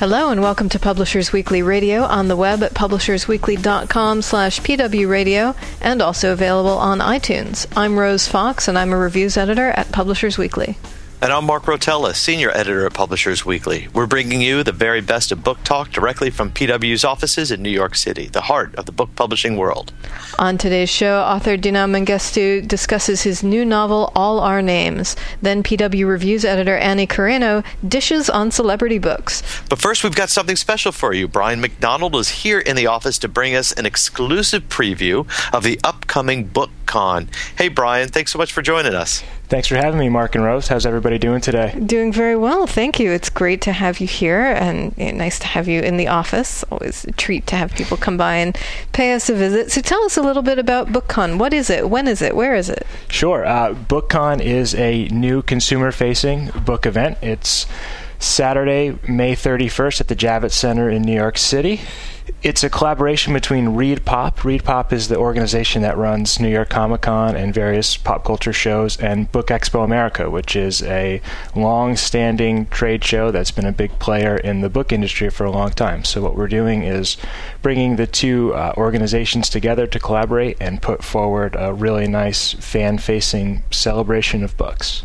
Hello and welcome to Publishers Weekly Radio on the web at publishersweekly.com slash pwradio and also available on iTunes. I'm Rose Fox and I'm a reviews editor at Publishers Weekly. And I'm Mark Rotella, Senior Editor at Publishers Weekly. We're bringing you the very best of book talk directly from PW's offices in New York City, the heart of the book publishing world. On today's show, author Dinaw Mengestu discusses his new novel, All Our Names. Then PW Reviews editor Annie Coreno dishes on celebrity books. But first, we've got something special for you. Brian McDonald is here in the office to bring us an exclusive preview of the upcoming BookCon. Hey, Brian, thanks so much for joining us. Thanks for having me, Mark and Rose. How's everybody doing today? Doing very well, thank you. It's great to have you here and nice to have you in the office. Always a treat to have people come by and pay us a visit. So tell us a little bit about BookCon. What is it? When is it? Where is it? Sure. Uh, BookCon is a new consumer facing book event. It's Saturday, May 31st at the Javits Center in New York City it's a collaboration between ReedPop. ReedPop is the organization that runs New York Comic Con and various pop culture shows, and Book Expo America, which is a long standing trade show that's been a big player in the book industry for a long time. So, what we're doing is bringing the two uh, organizations together to collaborate and put forward a really nice fan facing celebration of books.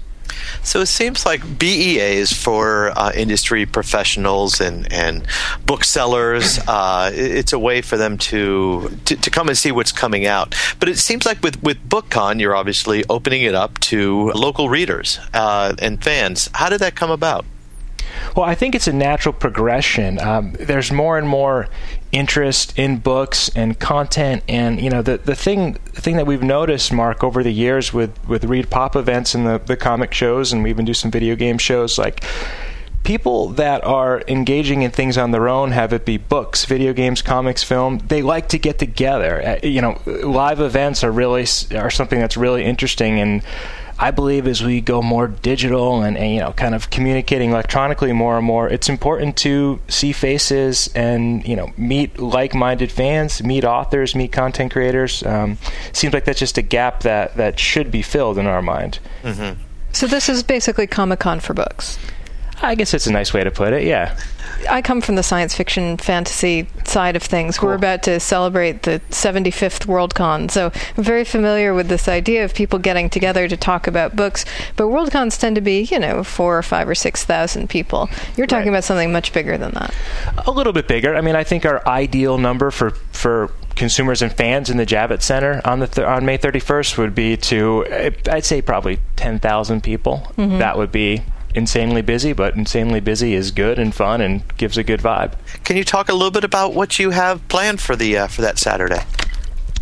So it seems like BEA is for uh, industry professionals and, and booksellers. Uh, it's a way for them to, to, to come and see what's coming out. But it seems like with with BookCon, you're obviously opening it up to local readers uh, and fans. How did that come about? Well, I think it's a natural progression. Um, there's more and more interest in books and content, and you know the the thing the thing that we've noticed, Mark, over the years with with ReedPop events and the the comic shows, and we even do some video game shows, like people that are engaging in things on their own, have it be books, video games, comics, film, they like to get together. Uh, you know, live events are really are something that's really interesting and I believe as we go more digital and, and, you know kind of communicating electronically more and more, it's important to see faces and you know meet like-minded fans, meet authors, meet content creators. Um, seems like that's just a gap that that should be filled in our mind. Mm-hmm. So this is basically Comic Con for books. I guess it's a nice way to put it. Yeah. I come from the science fiction fantasy side of things. Cool. We're about to celebrate the 75th Worldcon, so I'm very familiar with this idea of people getting together to talk about books. But Worldcons tend to be, you know, four or five or six thousand people. You're talking right. about something much bigger than that. A little bit bigger. I mean, I think our ideal number for for consumers and fans in the Javits Center on the th- on May 31st would be to I'd say probably 10,000 people. Mm-hmm. That would be insanely busy, but insanely busy is good and fun and gives a good vibe. Can you talk a little bit about what you have planned for the uh, for that Saturday?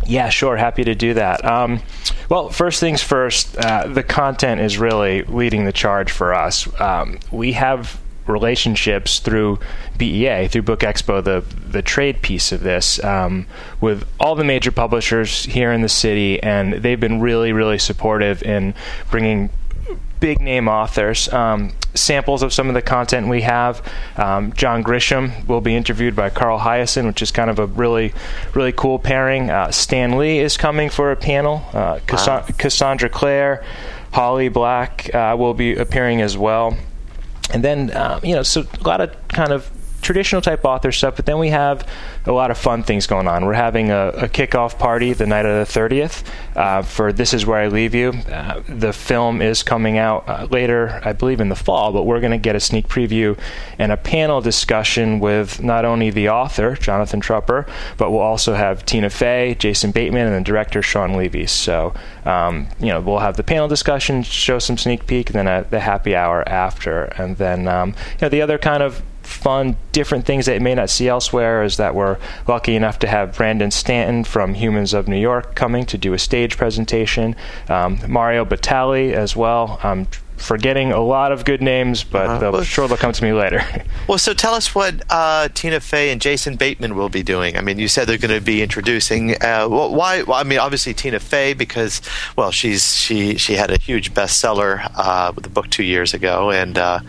Yeah, sure. Happy to do that. Um, well, first things first, uh, the content is really leading the charge for us. Um, we have relationships through BEA, through Book Expo, the the trade piece of this, um, with all the major publishers here in the city, and they've been really, really supportive in bringing big name authors. Um, samples of some of the content we have. Um, John Grisham will be interviewed by Carl Hiaasen, which is kind of a really, really cool pairing. Uh, Stan Lee is coming for a panel. Uh, wow. Cassandra Clare, Holly Black uh, will be appearing as well. And then, um, you know, so a lot of kind of traditional type author stuff, but then we have a lot of fun things going on. We're having a, a kickoff party the night of the 30th uh, for This Is Where I Leave You. Uh, the film is coming out uh, later, I believe, in the fall, but we're going to get a sneak preview and a panel discussion with not only the author, Jonathan Tropper, but we'll also have Tina Fey, Jason Bateman, and the director, Shawn Levy. So, um, you know, we'll have the panel discussion, show some sneak peek, and then a, the happy hour after. And then, um, you know, the other kind of fun, different things that you may not see elsewhere is that we're lucky enough to have Brandon Stanton from Humans of New York coming to do a stage presentation. Um, Mario Batali as well. I'm forgetting a lot of good names, but uh, they'll, well, sure they'll come to me later. well, so tell us what uh, Tina Fey and Jason Bateman will be doing. I mean, you said they're going to be introducing. Uh, why? Well, I mean, obviously Tina Fey because well, she's she she had a huge bestseller uh, with the book two years ago. And uh,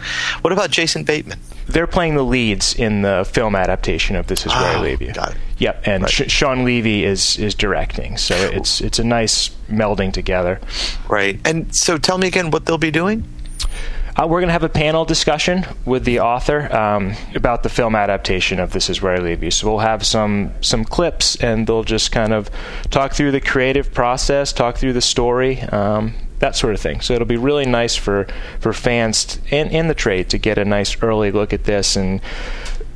what about Jason Bateman? They're playing the leads in the film adaptation of This Is Where I ah, Leave You. Got it. Yep, and right. Sh- Shawn Levy is is directing, so it's it's a nice melding together. Right, and so tell me again what they'll be doing. Uh, we're going to have a panel discussion with the author um, about the film adaptation of This Is Where I Leave You. So we'll have some some clips, and they'll just kind of talk through the creative process, talk through the story, um, that sort of thing. So it'll be really nice for for fans and in the trade to get a nice early look at this and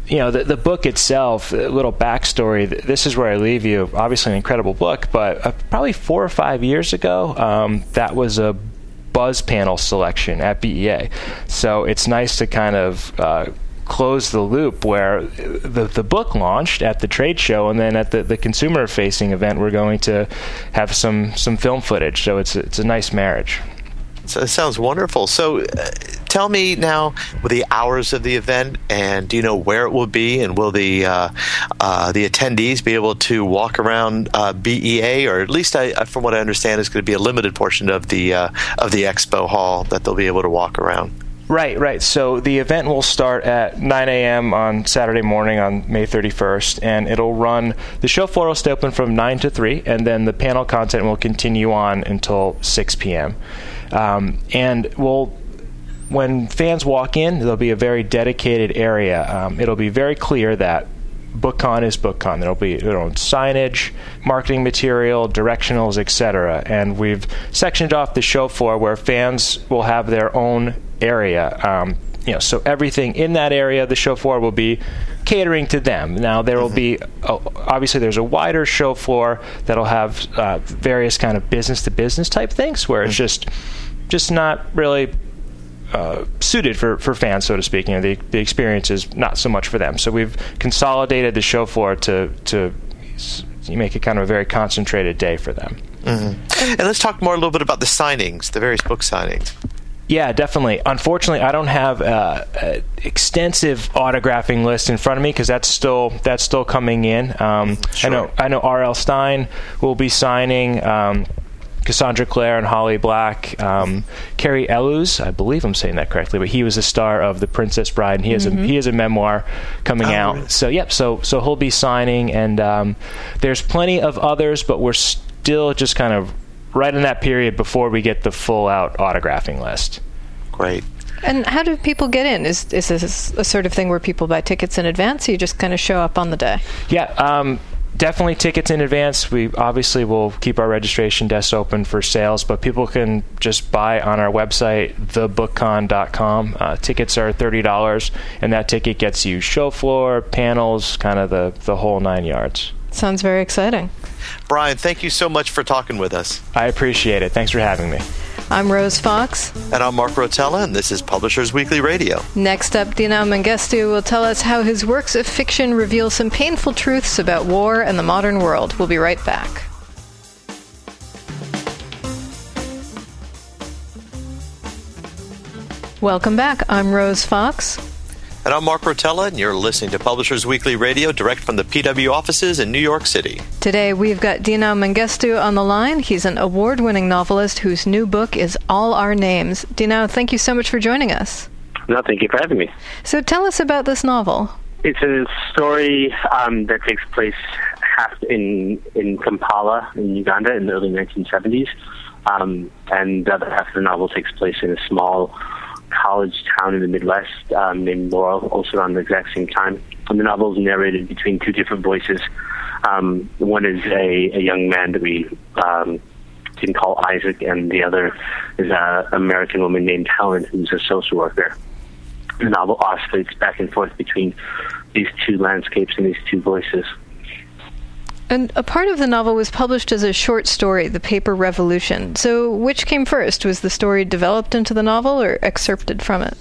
you know, the, the book itself, a little backstory. This is where I leave you. Obviously, an incredible book, but uh, probably four or five years ago, um, that was a buzz panel selection at BEA. So it's nice to kind of uh, close the loop where the the book launched at the trade show, and then at the, the consumer facing event, we're going to have some some film footage. So it's it's a nice marriage. So it sounds wonderful. So, uh, tell me now the hours of the event, and do you know where it will be, and will the uh, uh, the attendees be able to walk around uh, BEA, or at least, I, from what I understand, is going to be a limited portion of the uh, of the expo hall that they'll be able to walk around. Right, right. So the event will start at 9 a.m. on Saturday morning on May 31st, and it'll run. The show floor will stay open from 9 to 3, and then the panel content will continue on until 6 p.m. Um, and we'll when fans walk in, there'll be a very dedicated area. Um, it'll be very clear that BookCon is BookCon. There'll be their own signage, marketing material, directionals, etc. And we've sectioned off the show floor where fans will have their own area. Um, you know, so everything in that area, the show floor will be catering to them. Now there will be oh, obviously there's a wider show floor that'll have uh, various kind of business to business type things where it's mm-hmm. just just not really uh, suited for, for fans, so to speak. You know, the the experience is not so much for them. So we've consolidated the show floor to to make it kind of a very concentrated day for them. Mm-hmm. And let's talk more a little bit about the signings, the various book signings. Yeah, definitely. Unfortunately, I don't have uh, an extensive autographing list in front of me because that's still that's still coming in. Um, sure. I know I know R.L. Stine will be signing. Um, Cassandra Clare and Holly Black, um, Cary Elwes, I believe I'm saying that correctly, but he was a star of The Princess Bride, and he has mm-hmm. a he has a memoir coming oh, out. Really? So yep, so so he'll be signing, and um, there's plenty of others, but we're still just kind of right in that period before we get the full out autographing list. Great. And how do people get in? Is is this a sort of thing where people buy tickets in advance? Or you just kind of show up on the day? Yeah, um, definitely tickets in advance. We obviously will keep our registration desks open for sales, but people can just buy on our website, thebookcon.com. Uh, tickets are thirty dollars, and that ticket gets you show floor, panels, kind of the the whole nine yards. Sounds very exciting. Brian, thank you so much for talking with us. I appreciate it. Thanks for having me. I'm Rose Fox. And I'm Mark Rotella, and this is Publishers Weekly Radio. Next up, Dinaw Mengestu will tell us how his works of fiction reveal some painful truths about war and the modern world. We'll be right back. Welcome back. I'm Rose Fox. And I'm Mark Rotella, and you're listening to Publishers Weekly Radio direct from the PW offices in New York City. Today we've got Dinaw Mengestu on the line. He's an award winning novelist whose new book is All Our Names. Dinaw, thank you so much for joining us. No, thank you for having me. So tell us about this novel. It's a story um, that takes place half in, in Kampala, in Uganda, in the early 1970s. Um, and the other half of the novel takes place in a small college town in the Midwest um, named Laurel, also around the exact same time. And the novel is narrated between two different voices. Um, one is a, a young man that we um, can call Isaac, and the other is an American woman named Helen, who's a social worker. The novel oscillates back and forth between these two landscapes and these two voices. And a part of the novel was published as a short story, The Paper Revolution. So, which came first? Was the story developed into the novel or excerpted from it?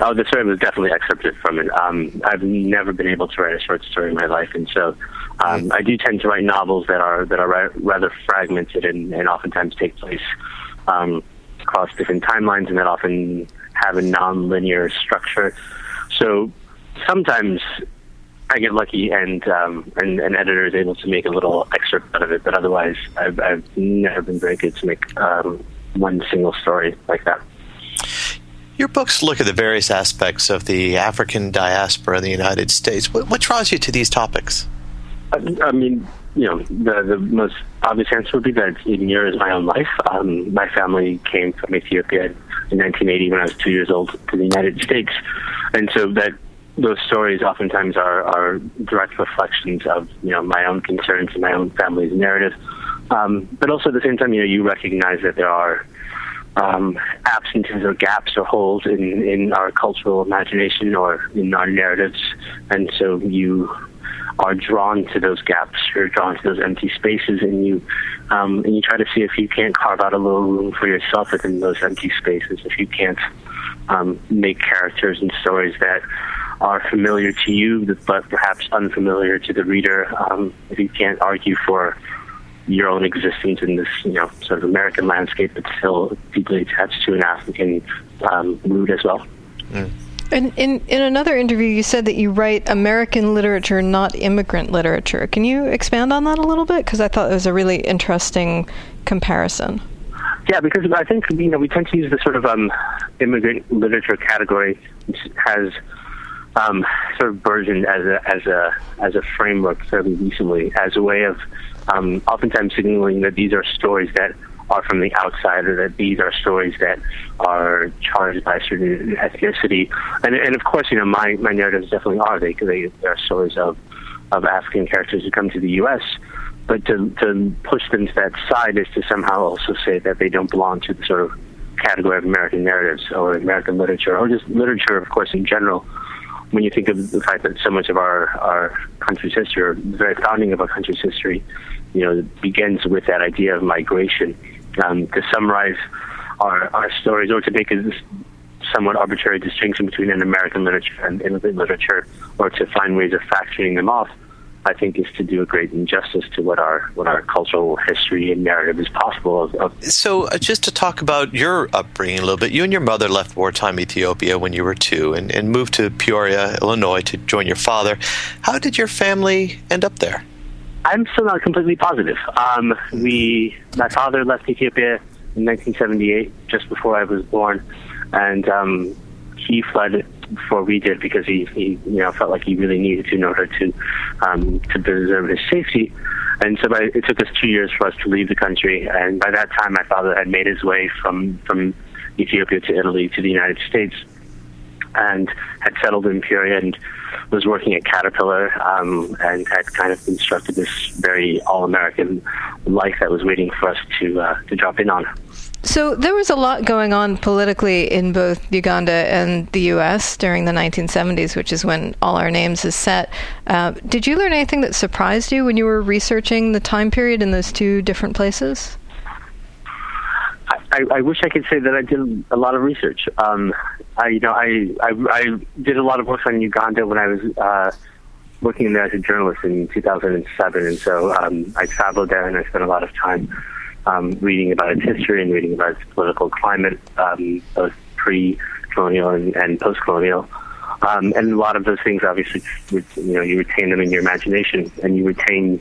Oh, the story was definitely excerpted from it. Um, I've never been able to write a short story in my life, and so um, I do tend to write novels that are that are ra- rather fragmented and, and oftentimes take place um, across different timelines and that often have a non-linear structure. So sometimes I get lucky and, um, and an editor is able to make a little excerpt out of it, but otherwise I've, I've never been very good to make um, one single story like that. Your books look at the various aspects of the African diaspora in the United States. What, what draws you to these topics? I, I mean, you know, the the most obvious answer would be that it mirrors my own life. Um, my family came from Ethiopia in 1980 when I was two years old to the United States, and so that those stories oftentimes are, are direct reflections of you know my own concerns and my own family's narrative. Um, but also at the same time, you know, you recognize that there are um, absences or gaps or holes in, in our cultural imagination or in our narratives, and so you are drawn to those gaps. You're drawn to those empty spaces, and you um, and you try to see if you can't carve out a little room for yourself within those empty spaces. If you can't um, make characters and stories that are familiar to you, but perhaps unfamiliar to the reader. Um, if you can't argue for your own existence in this, you know, sort of American landscape, but still deeply attached to an African um, root as well. Mm. And in, in another interview, you said that you write American literature, not immigrant literature. Can you expand on that a little bit? Because I thought it was a really interesting comparison. Yeah, because I think you know we tend to use the sort of um, immigrant literature category, which has um, sort of burgeoned as a as a as a framework fairly recently, as a way of um, oftentimes signaling that these are stories that are from the outside, or that these are stories that are charged by a certain ethnicity. And, and of course, you know, my, my narratives definitely are. They, they, they are stories of, of African characters who come to the U.S., but to, to push them to that side is to somehow also say that they don't belong to the sort of category of American narratives or American literature, or just literature, of course, in general. When you think of the fact that so much of our, our country's history, or the very founding of our country's history, you know, begins with that idea of migration. Um, to summarize our, our stories, or to make a somewhat arbitrary distinction between an American literature and immigrant literature, or to find ways of factoring them off, I think is to do a great injustice to what our what our cultural history and narrative is possible of. of. So, uh, just to talk about your upbringing a little bit, you and your mother left wartime Ethiopia when you were two, and, and moved to Peoria, Illinois, to join your father. How did your family end up there? I'm still not completely positive. Um, we, my father left Ethiopia in 1978, just before I was born, and um, he fled before we did because he, he, you know, felt like he really needed to in order to um, to preserve his safety. And so by, it took us two years for us to leave the country. And by that time, my father had made his way from from Ethiopia to Italy to the United States, and had settled in Peoria and was working at Caterpillar um, and had kind of constructed this very all-American life that was waiting for us to uh, to drop in on. So there was a lot going on politically in both Uganda and the U.S. during the 1970s, which is when All Our Names is set. Uh, did you learn anything that surprised you when you were researching the time period in those two different places? I, I wish I could say that I did a lot of research. Um, I, you know, I, I, I did a lot of work on Uganda when I was uh, working there as a journalist in 2007, and so um, I traveled there and I spent a lot of time um, reading about its history and reading about its political climate, um, both pre-colonial and, and post-colonial. Um, and a lot of those things, obviously, you know, you retain them in your imagination, and you retain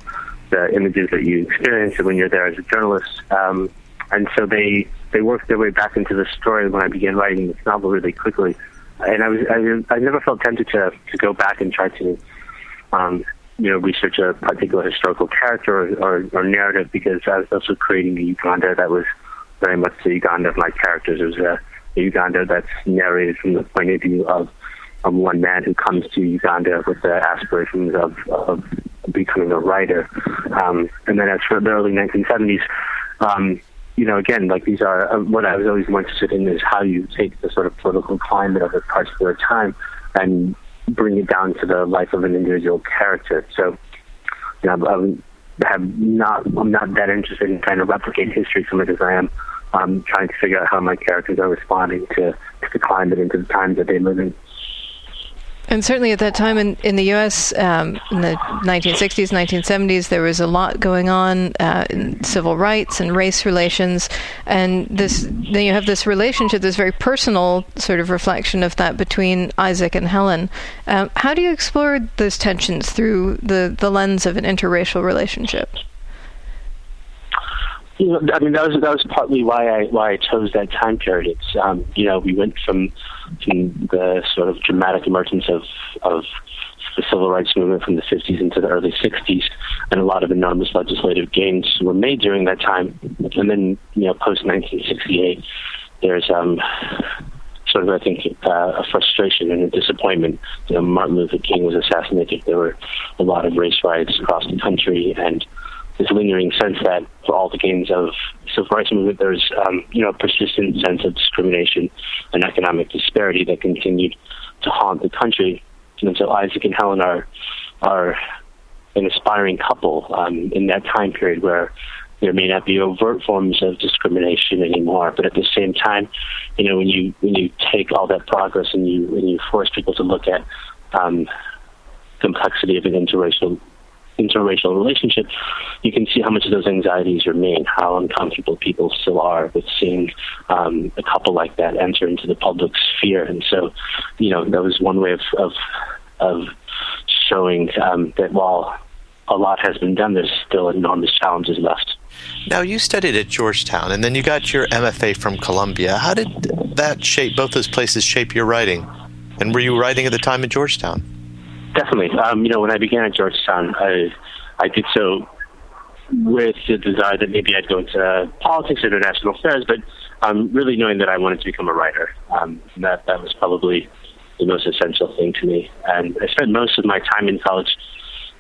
the images that you experience when you're there as a journalist. Um, and so they they worked their way back into the story when I began writing this novel really quickly. And I was I, I never felt tempted to to go back and try to um, you know research a particular historical character or, or, or narrative because I was also creating a Uganda that was very much the Uganda of my characters. It was a, a Uganda that's narrated from the point of view of of one man who comes to Uganda with the aspirations of, of becoming a writer. Um, and then as for the early 1970s, um, you know, again, like these are uh, what I was always more interested in is how you take the sort of political climate of a particular time and bring it down to the life of an individual character. So, you know, I'm, have not, I'm not that interested in trying to replicate history so much as I am um, trying to figure out how my characters are responding to, to the climate and to the times that they live in. And certainly at that time in, in the U.S., um, in the 1960s, 1970s, there was a lot going on uh, in civil rights and race relations. And this, then you have this relationship, this very personal sort of reflection of that between Isaac and Helen. Um, how do you explore those tensions through the, the lens of an interracial relationship? You know, I mean, that was that was partly why I why I chose that time period. It's um, you know, we went from from the sort of dramatic emergence of of the civil rights movement from the 50s into the early 60s, and a lot of enormous legislative gains were made during that time. And then, you know, post 1968, there's um, sort of, I think, uh, a frustration and a disappointment. You know, Martin Luther King was assassinated. There were a lot of race riots across the country, and this lingering sense that for all the gains of civil rights movement, there's um, you know a persistent sense of discrimination and economic disparity that continued to haunt the country. And so Isaac and Helen are are an aspiring couple um, in that time period where there may not be overt forms of discrimination anymore, but at the same time, you know, when you when you take all that progress and you when you force people to look at um, complexity of an interracial interracial relationship, you can see how much of those anxieties remain, how uncomfortable people still are with seeing um, a couple like that enter into the public sphere. And so, you know, that was one way of of, of showing um, that while a lot has been done, there's still enormous challenges left. Now, you studied at Georgetown, and then you got your MFA from Columbia. How did that shape both those places shape your writing? And were you writing at the time at Georgetown? Definitely. Um, you know, when I began at Georgetown, I I did so with the desire that maybe I'd go into politics international affairs, but um, really knowing that I wanted to become a writer. Um, that that was probably the most essential thing to me. And I spent most of my time in college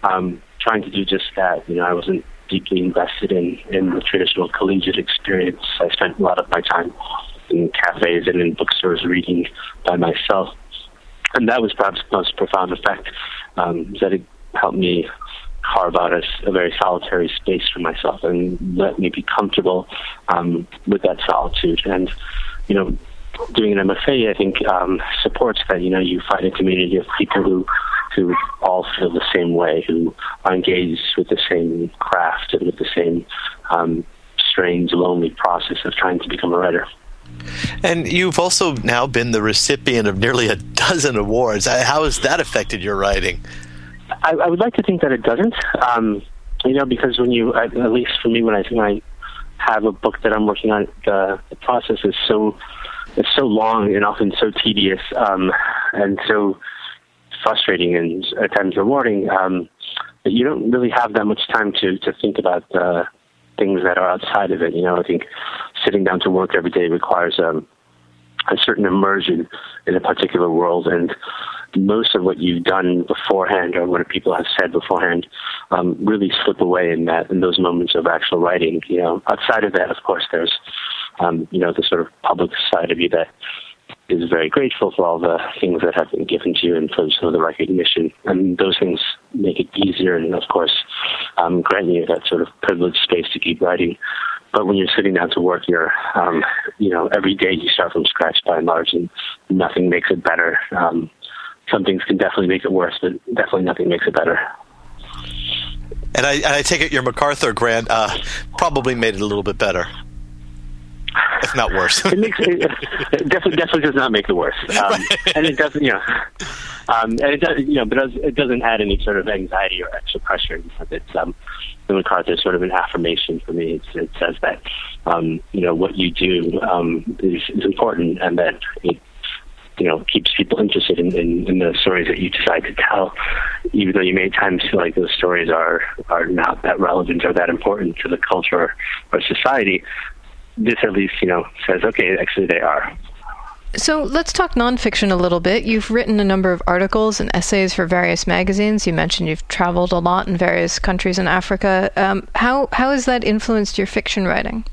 um, trying to do just that. You know, I wasn't deeply invested in in the traditional collegiate experience. I spent a lot of my time in cafes and in bookstores reading by myself and that was perhaps the most profound effect um, that it helped me carve out a, a, very solitary space for myself and let me be comfortable um, with that solitude. And you know, doing an MFA, I think um, supports that. You know, you find a community of people who who all feel the same way, who are engaged with the same craft and with the same um, strange, lonely process of trying to become a writer. And you've also now been the recipient of nearly a dozen awards. How has that affected your writing? I, I would like to think that it doesn't. Um, you know, because when you, at, least for me, when I I have a book that I'm working on, the, the process is so it's so long and often so tedious um, and so frustrating and at times rewarding um, that you don't really have that much time to to think about uh, things that are outside of it. You know, I think sitting down to work every day requires um, a certain immersion in a particular world, and most of what you've done beforehand or what people have said beforehand um, really slip away in that in those moments of actual writing. You know, outside of that, of course, there's um, you know the sort of public side of you that is very grateful for all the things that have been given to you and for some of the recognition. And those things make it easier and, of course, um, grant you that sort of privileged space to keep writing. But when you're sitting down to work, you're, um, you know, every day you start from scratch by and large, and nothing makes it better. Um, some things can definitely make it worse, but definitely nothing makes it better. And I, and I take it your MacArthur grant uh, probably made it a little bit better if not worse. it makes it, it, definitely definitely does not make it worse, um, right. and it doesn't you know, um, and it does you know, but it, does, it doesn't add any sort of anxiety or extra pressure because it's um, the MacArthur is sort of an affirmation for me. It's, it says that um, you know what you do um, is, is important, and that it you know keeps people interested in, in, in the stories that you decide to tell, even though you may at times feel like those stories are are not that relevant or that important to the culture or society this at least, you know, says, okay, actually they are. So let's talk nonfiction a little bit. You've written a number of articles and essays for various magazines. You mentioned you've traveled a lot in various countries in Africa. Um, how how has that influenced your fiction writing?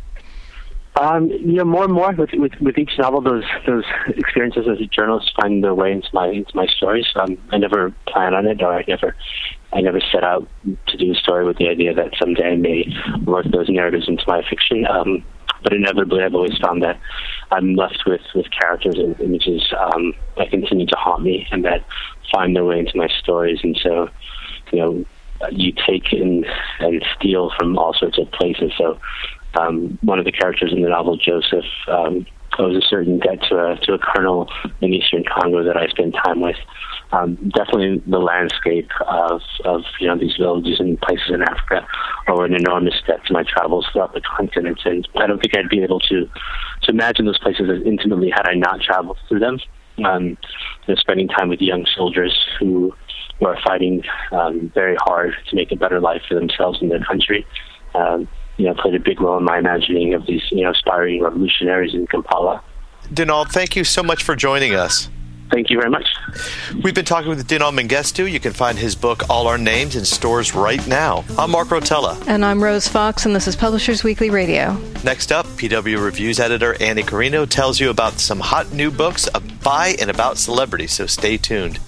Um, you know, more and more with, with, with each novel, those those experiences as a journalist find their way into my into my stories. Um, I never plan on it, or I never I never set out to do a story with the idea that someday I may work those narratives into my fiction. Um, but inevitably, I've always found that I'm left with with characters and images um, that continue to haunt me and that find their way into my stories. And so, you know, you take and and steal from all sorts of places. So, um, one of the characters in the novel, Joseph. Um, owes a certain debt to a to a colonel in eastern Congo that I spent time with. Um, definitely, the landscape of of you know these villages and places in Africa owe an enormous debt to my travels throughout the continent, and I don't think I'd be able to to imagine those places as intimately had I not traveled through them. Um, you know, spending time with young soldiers who who are fighting um, very hard to make a better life for themselves and their country. Um, you know, played a big role in my imagining of these, you know, aspiring revolutionaries in Kampala. Dinaw, thank you so much for joining us. Thank you very much. We've been talking with Dinaw Mengestu. You can find his book, All Our Names, in stores right now. I'm Mark Rotella. And I'm Rose Fox, and this is Publishers Weekly Radio. Next up, PW Reviews editor Annie Coreno tells you about some hot new books by and about celebrities, so stay tuned.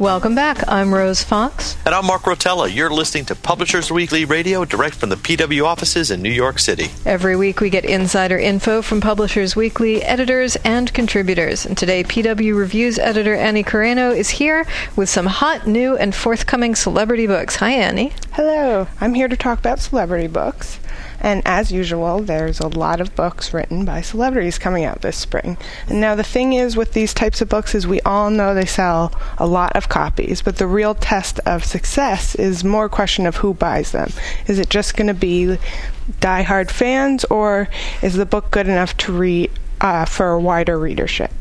Welcome back. I'm Rose Fox. And I'm Mark Rotella. You're listening to Publishers Weekly Radio direct from the PW offices in New York City. Every week we get insider info from Publishers Weekly editors and contributors. And today, PW Reviews editor Annie Coreno is here with some hot, new, and forthcoming celebrity books. Hi, Annie. Hello. I'm here to talk about celebrity books. And as usual, there's a lot of books written by celebrities coming out this spring. And now the thing is with these types of books is we all know they sell a lot of copies, but the real test of success is more a question of who buys them. Is it just going to be die-hard fans, or is the book good enough to read uh, for a wider readership?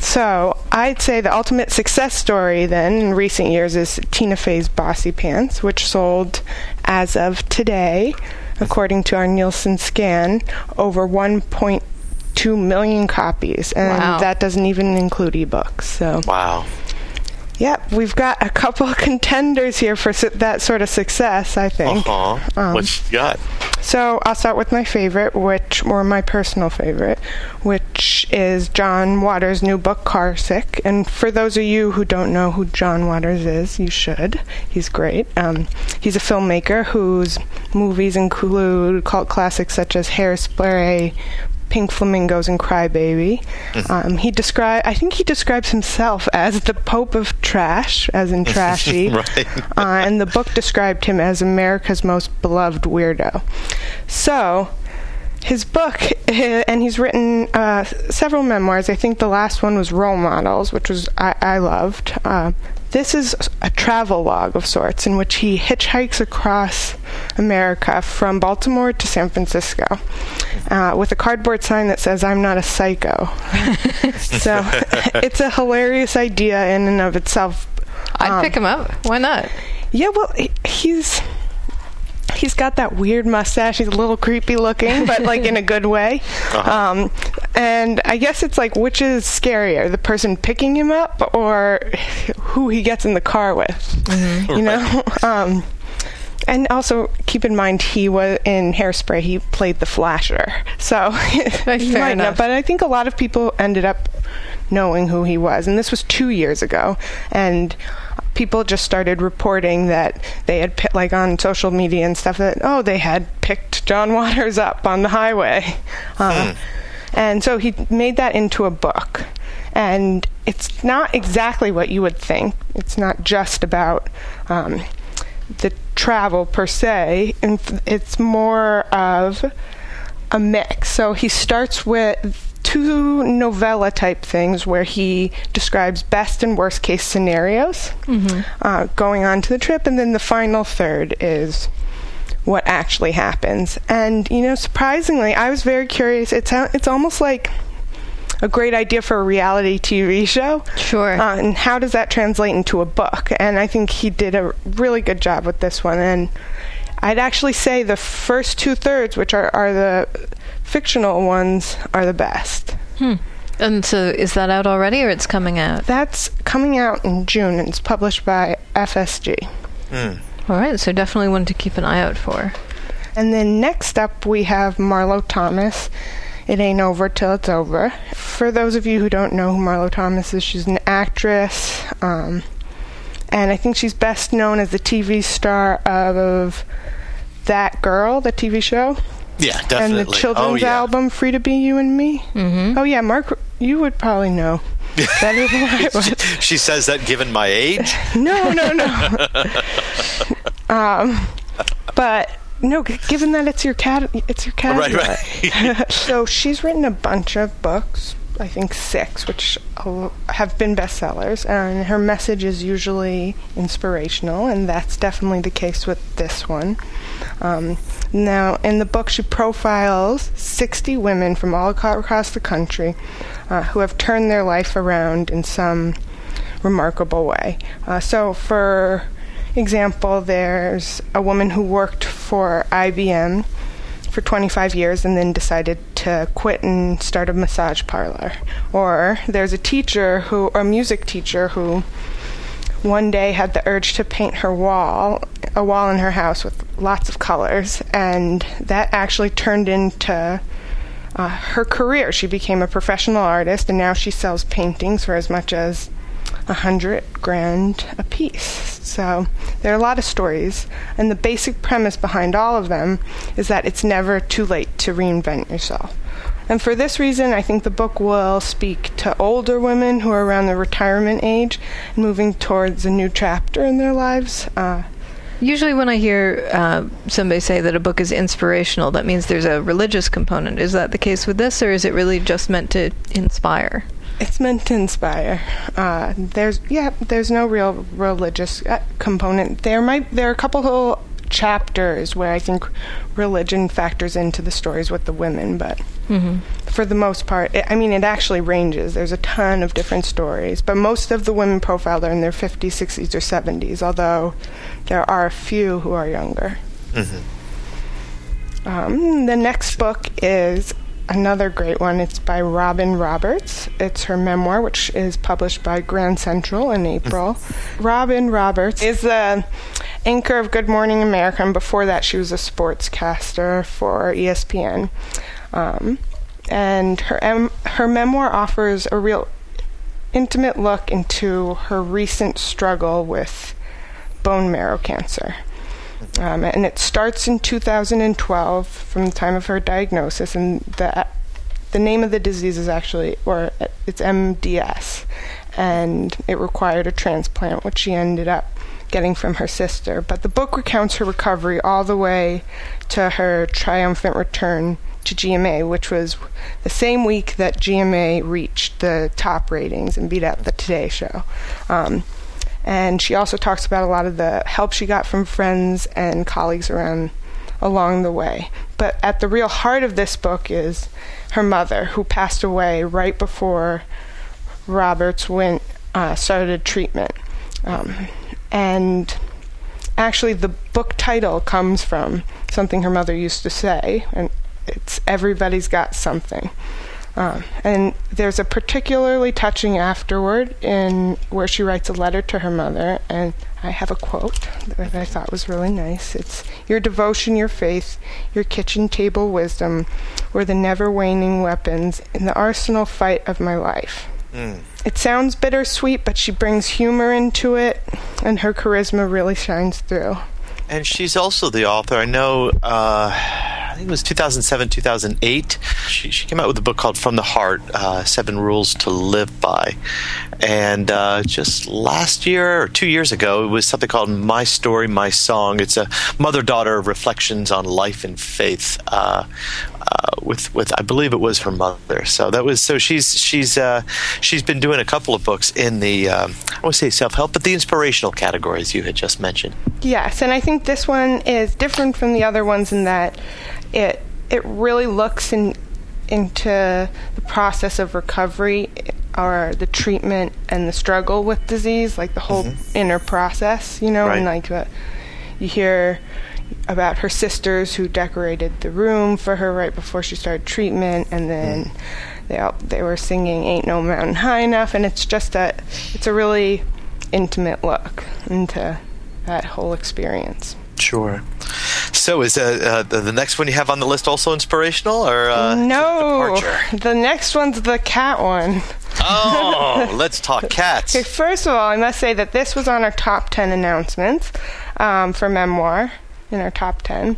So I'd say the ultimate success story then in recent years is Tina Fey's Bossypants, which sold as of today according to our Nielsen scan, over 1.2 million copies, and wow. that doesn't even include ebooks. So wow. Yep, we've got a couple of contenders here for su- that sort of success, I think. Uh-huh. Um, what you got? So I'll start with my favorite, which, or my personal favorite, which is John Waters' new book, Carsick. And for those of you who don't know who John Waters is, you should. He's great. Um, he's a filmmaker whose movies include cult classics such as Hairspray, Pink Flamingos and Crybaby. Mm-hmm. Um, he describe I think he describes himself as the Pope of Trash, as in trashy. right. uh, and the book described him as America's most beloved weirdo. So, his book, and he's written uh, several memoirs. I think the last one was Role Models, which was I, I loved. Uh, this is a travel log of sorts in which he hitchhikes across America from Baltimore to San Francisco uh, with a cardboard sign that says, I'm not a psycho. so it's a hilarious idea in and of itself. I'd um, pick him up. Why not? Yeah, well, he's he's got that weird mustache. He's a little creepy looking, but like in a good way. Uh-huh. Um, and I guess it's like which is scarier, the person picking him up or who he gets in the car with? Mm-hmm. You know. Um, and also keep in mind he was in Hairspray. He played the Flasher, so might know. But I think a lot of people ended up knowing who he was, and this was two years ago, and people just started reporting that they had like on social media and stuff that oh they had picked John Waters up on the highway, uh, hmm. and so he made that into a book, and it's not exactly what you would think. It's not just about. Um, the travel per se, and it's more of a mix. So he starts with two novella type things where he describes best and worst case scenarios mm-hmm. uh, going on to the trip, and then the final third is what actually happens. And you know, surprisingly, I was very curious. It's it's almost like a great idea for a reality TV show. Sure. Uh, and how does that translate into a book? And I think he did a really good job with this one. And I'd actually say the first two thirds, which are, are the fictional ones, are the best. Hmm. And so, is that out already, or it's coming out? That's coming out in June, and it's published by FSG. Mm. All right, so definitely one to keep an eye out for. And then next up, we have Marlo Thomas. It ain't over till it's over. For those of you who don't know who Marlo Thomas is, she's an actress. Um, and I think she's best known as the TV star of That Girl, the TV show. Yeah, definitely. And the children's oh, yeah. album Free to Be You and Me. Mm-hmm. Oh yeah, Mark, you would probably know better than I would. she says that given my age. No, no, no. um, but no, given that it's your cat, it's your cat. Right, right. so she's written a bunch of books. I think six, which have been bestsellers, and her message is usually inspirational, and that's definitely the case with this one. Um, now, in the book, she profiles 60 women from all across the country uh, who have turned their life around in some remarkable way. Uh, so, for example, there's a woman who worked for IBM for 25 years and then decided to quit and start a massage parlor. Or there's a teacher who, or a music teacher who one day had the urge to paint her wall, a wall in her house with lots of colors, and that actually turned into uh, her career. She became a professional artist, and now she sells paintings for as much as a hundred grand a piece. So there are a lot of stories, and the basic premise behind all of them is that it's never too late to reinvent yourself. And for this reason, I think the book will speak to older women who are around the retirement age and moving towards a new chapter in their lives. Uh, Usually, when I hear uh, somebody say that a book is inspirational, that means there's a religious component. Is that the case with this, or is it really just meant to inspire? It's meant to inspire. Uh, there's yeah, there's no real religious uh, component. There might there are a couple of chapters where I think religion factors into the stories with the women, but Mm-hmm. for the most part, it, I mean, it actually ranges. There's a ton of different stories, but most of the women profiled are in their 50s, 60s, or 70s. Although there are a few who are younger. Um, the next book is another great one. It's by Robin Roberts. It's her memoir, which is published by Grand Central in April. Robin Roberts is the anchor of Good Morning America, and before that, she was a sportscaster for ESPN. Um, and her em- her memoir offers a real intimate look into her recent struggle with bone marrow cancer. Um, and it starts in 2012 from the time of her diagnosis, and the the name of the disease is actually, or it's MDS, and it required a transplant, which she ended up getting from her sister. But the book recounts her recovery all the way to her triumphant return to GMA, which was the same week that GMA reached the top ratings and beat out the Today Show. Um, and she also talks about a lot of the help she got from friends and colleagues around along the way. But at the real heart of this book is her mother, who passed away right before Roberts went uh, started treatment. Um, and actually, the book title comes from something her mother used to say, and it's "Everybody's Got Something." Um, and there's a particularly touching afterward in where she writes a letter to her mother, and I have a quote that I thought was really nice. It's your devotion, your faith, your kitchen table wisdom were the never waning weapons in the arsenal fight of my life. It sounds bittersweet, but she brings humor into it, and her charisma really shines through. And she's also the author. I know, uh, think it was 2007, 2008. She, she came out with a book called From the Heart uh, Seven Rules to Live By. And uh, just last year or two years ago, it was something called My Story, My Song. It's a mother daughter reflections on life and faith. Uh, uh, with with I believe it was her mother. So that was so she's she's uh, she's been doing a couple of books in the um, I want to say self help, but the inspirational categories you had just mentioned. Yes, and I think this one is different from the other ones in that it it really looks in, into the process of recovery or the treatment and the struggle with disease, like the whole inner process, you know, and Right. like uh, you hear about her sisters who decorated the room for her right before she started treatment, and then they all, they were singing "Ain't No Mountain High Enough," and it's just a it's a really intimate look into that whole experience. Sure. So is uh, uh, the, the next one you have on the list also inspirational or uh, no, the next one's the cat one. Oh, let's talk cats. Okay, first of all, I must say that this was on our top 10 announcements um, for memoir in our top 10,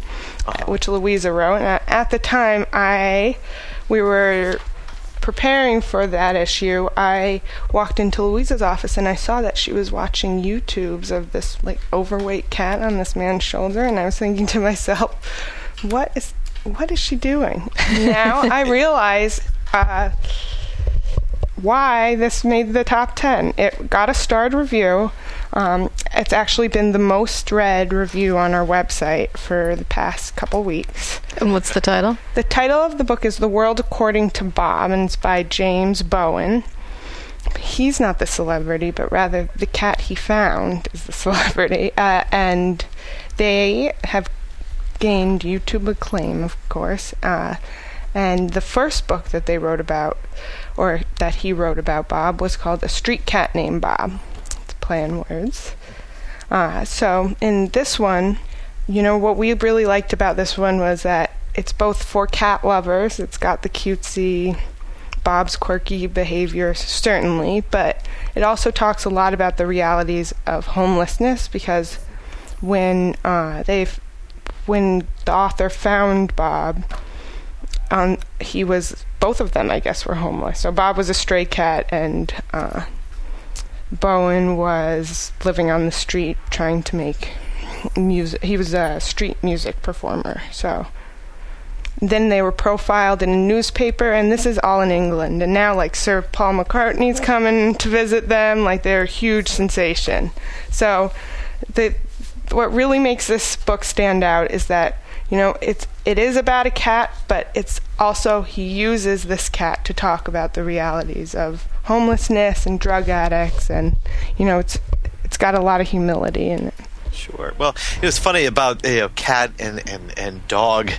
uh-huh. which Louisa wrote. And at the time, I we were preparing for that issue, I walked into Louisa's office and I saw that she was watching YouTubes of this like overweight cat on this man's shoulder, and I was thinking to myself, what is what is she doing? now I realize uh, why this made the top 10. It got a starred review. Um, it's actually been the most read review on our website for the past couple weeks. And what's the title? The title of the book is The World According to Bob, and it's by James Bowen. He's not the celebrity, but rather the cat he found is the celebrity. Uh, and they have gained YouTube acclaim, of course. Uh, and the first book that they wrote about, or that he wrote about Bob, was called A Street Cat Named Bob. It's play on words. Uh, so in this one, you know, what we really liked about this one was that it's both for cat lovers. It's got the cutesy Bob's quirky behavior, certainly, but it also talks a lot about the realities of homelessness because when uh, they when the author found Bob, um, he was both of them, I guess, were homeless. So Bob was a stray cat, and uh, Bowen was living on the street trying to make music. He was a street music performer. So then they were profiled in a newspaper, and this is all in England. And now, like Sir Paul McCartney's coming to visit them, like they're a huge sensation. So the what really makes this book stand out is that you know it's it is about a cat but it's also he uses this cat to talk about the realities of homelessness and drug addicts and you know it's it's got a lot of humility in it Sure. Well, it was funny about you know cat and and, and dog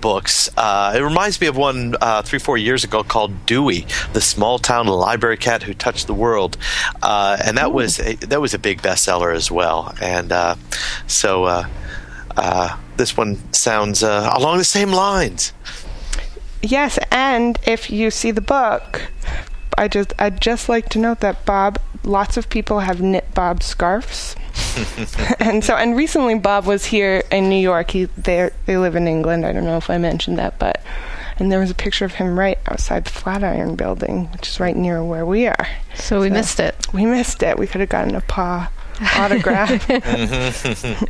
books. Uh, it reminds me of one uh, three four years ago called Dewey, the small town library cat who touched the world, uh, and that was a, that was a big bestseller as well. And uh, so uh, uh, this one sounds uh, along the same lines. Yes, and if you see the book, I just I'd just like to note that Bob, lots of people have knit Bob scarves. and so, and recently Bob was here in New York. He they they live in England. I don't know if I mentioned that, but and there was a picture of him right outside the Flatiron Building, which is right near where we are. So we so missed it. We missed it. We could have gotten a paw autograph. Mm-hmm.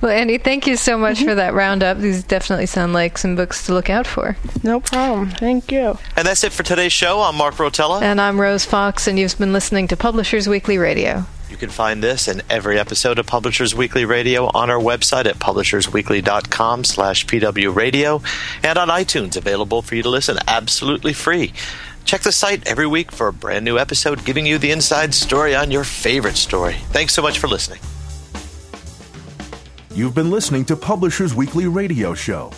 well, Annie, thank you so much for mm-hmm. that roundup. These definitely sound like some books to look out for. No problem. Thank you. And that's it for today's show. I'm Mark Rotella. And I'm Rose Fox, and you've been listening to Publishers Weekly Radio. You can find this and every episode of Publishers Weekly Radio on our website at publishersweekly.com slash pwradio and on iTunes, available for you to listen absolutely free. Check the site every week for a brand new episode giving you the inside story on your favorite story. Thanks so much for listening. You've been listening to Publishers Weekly Radio Show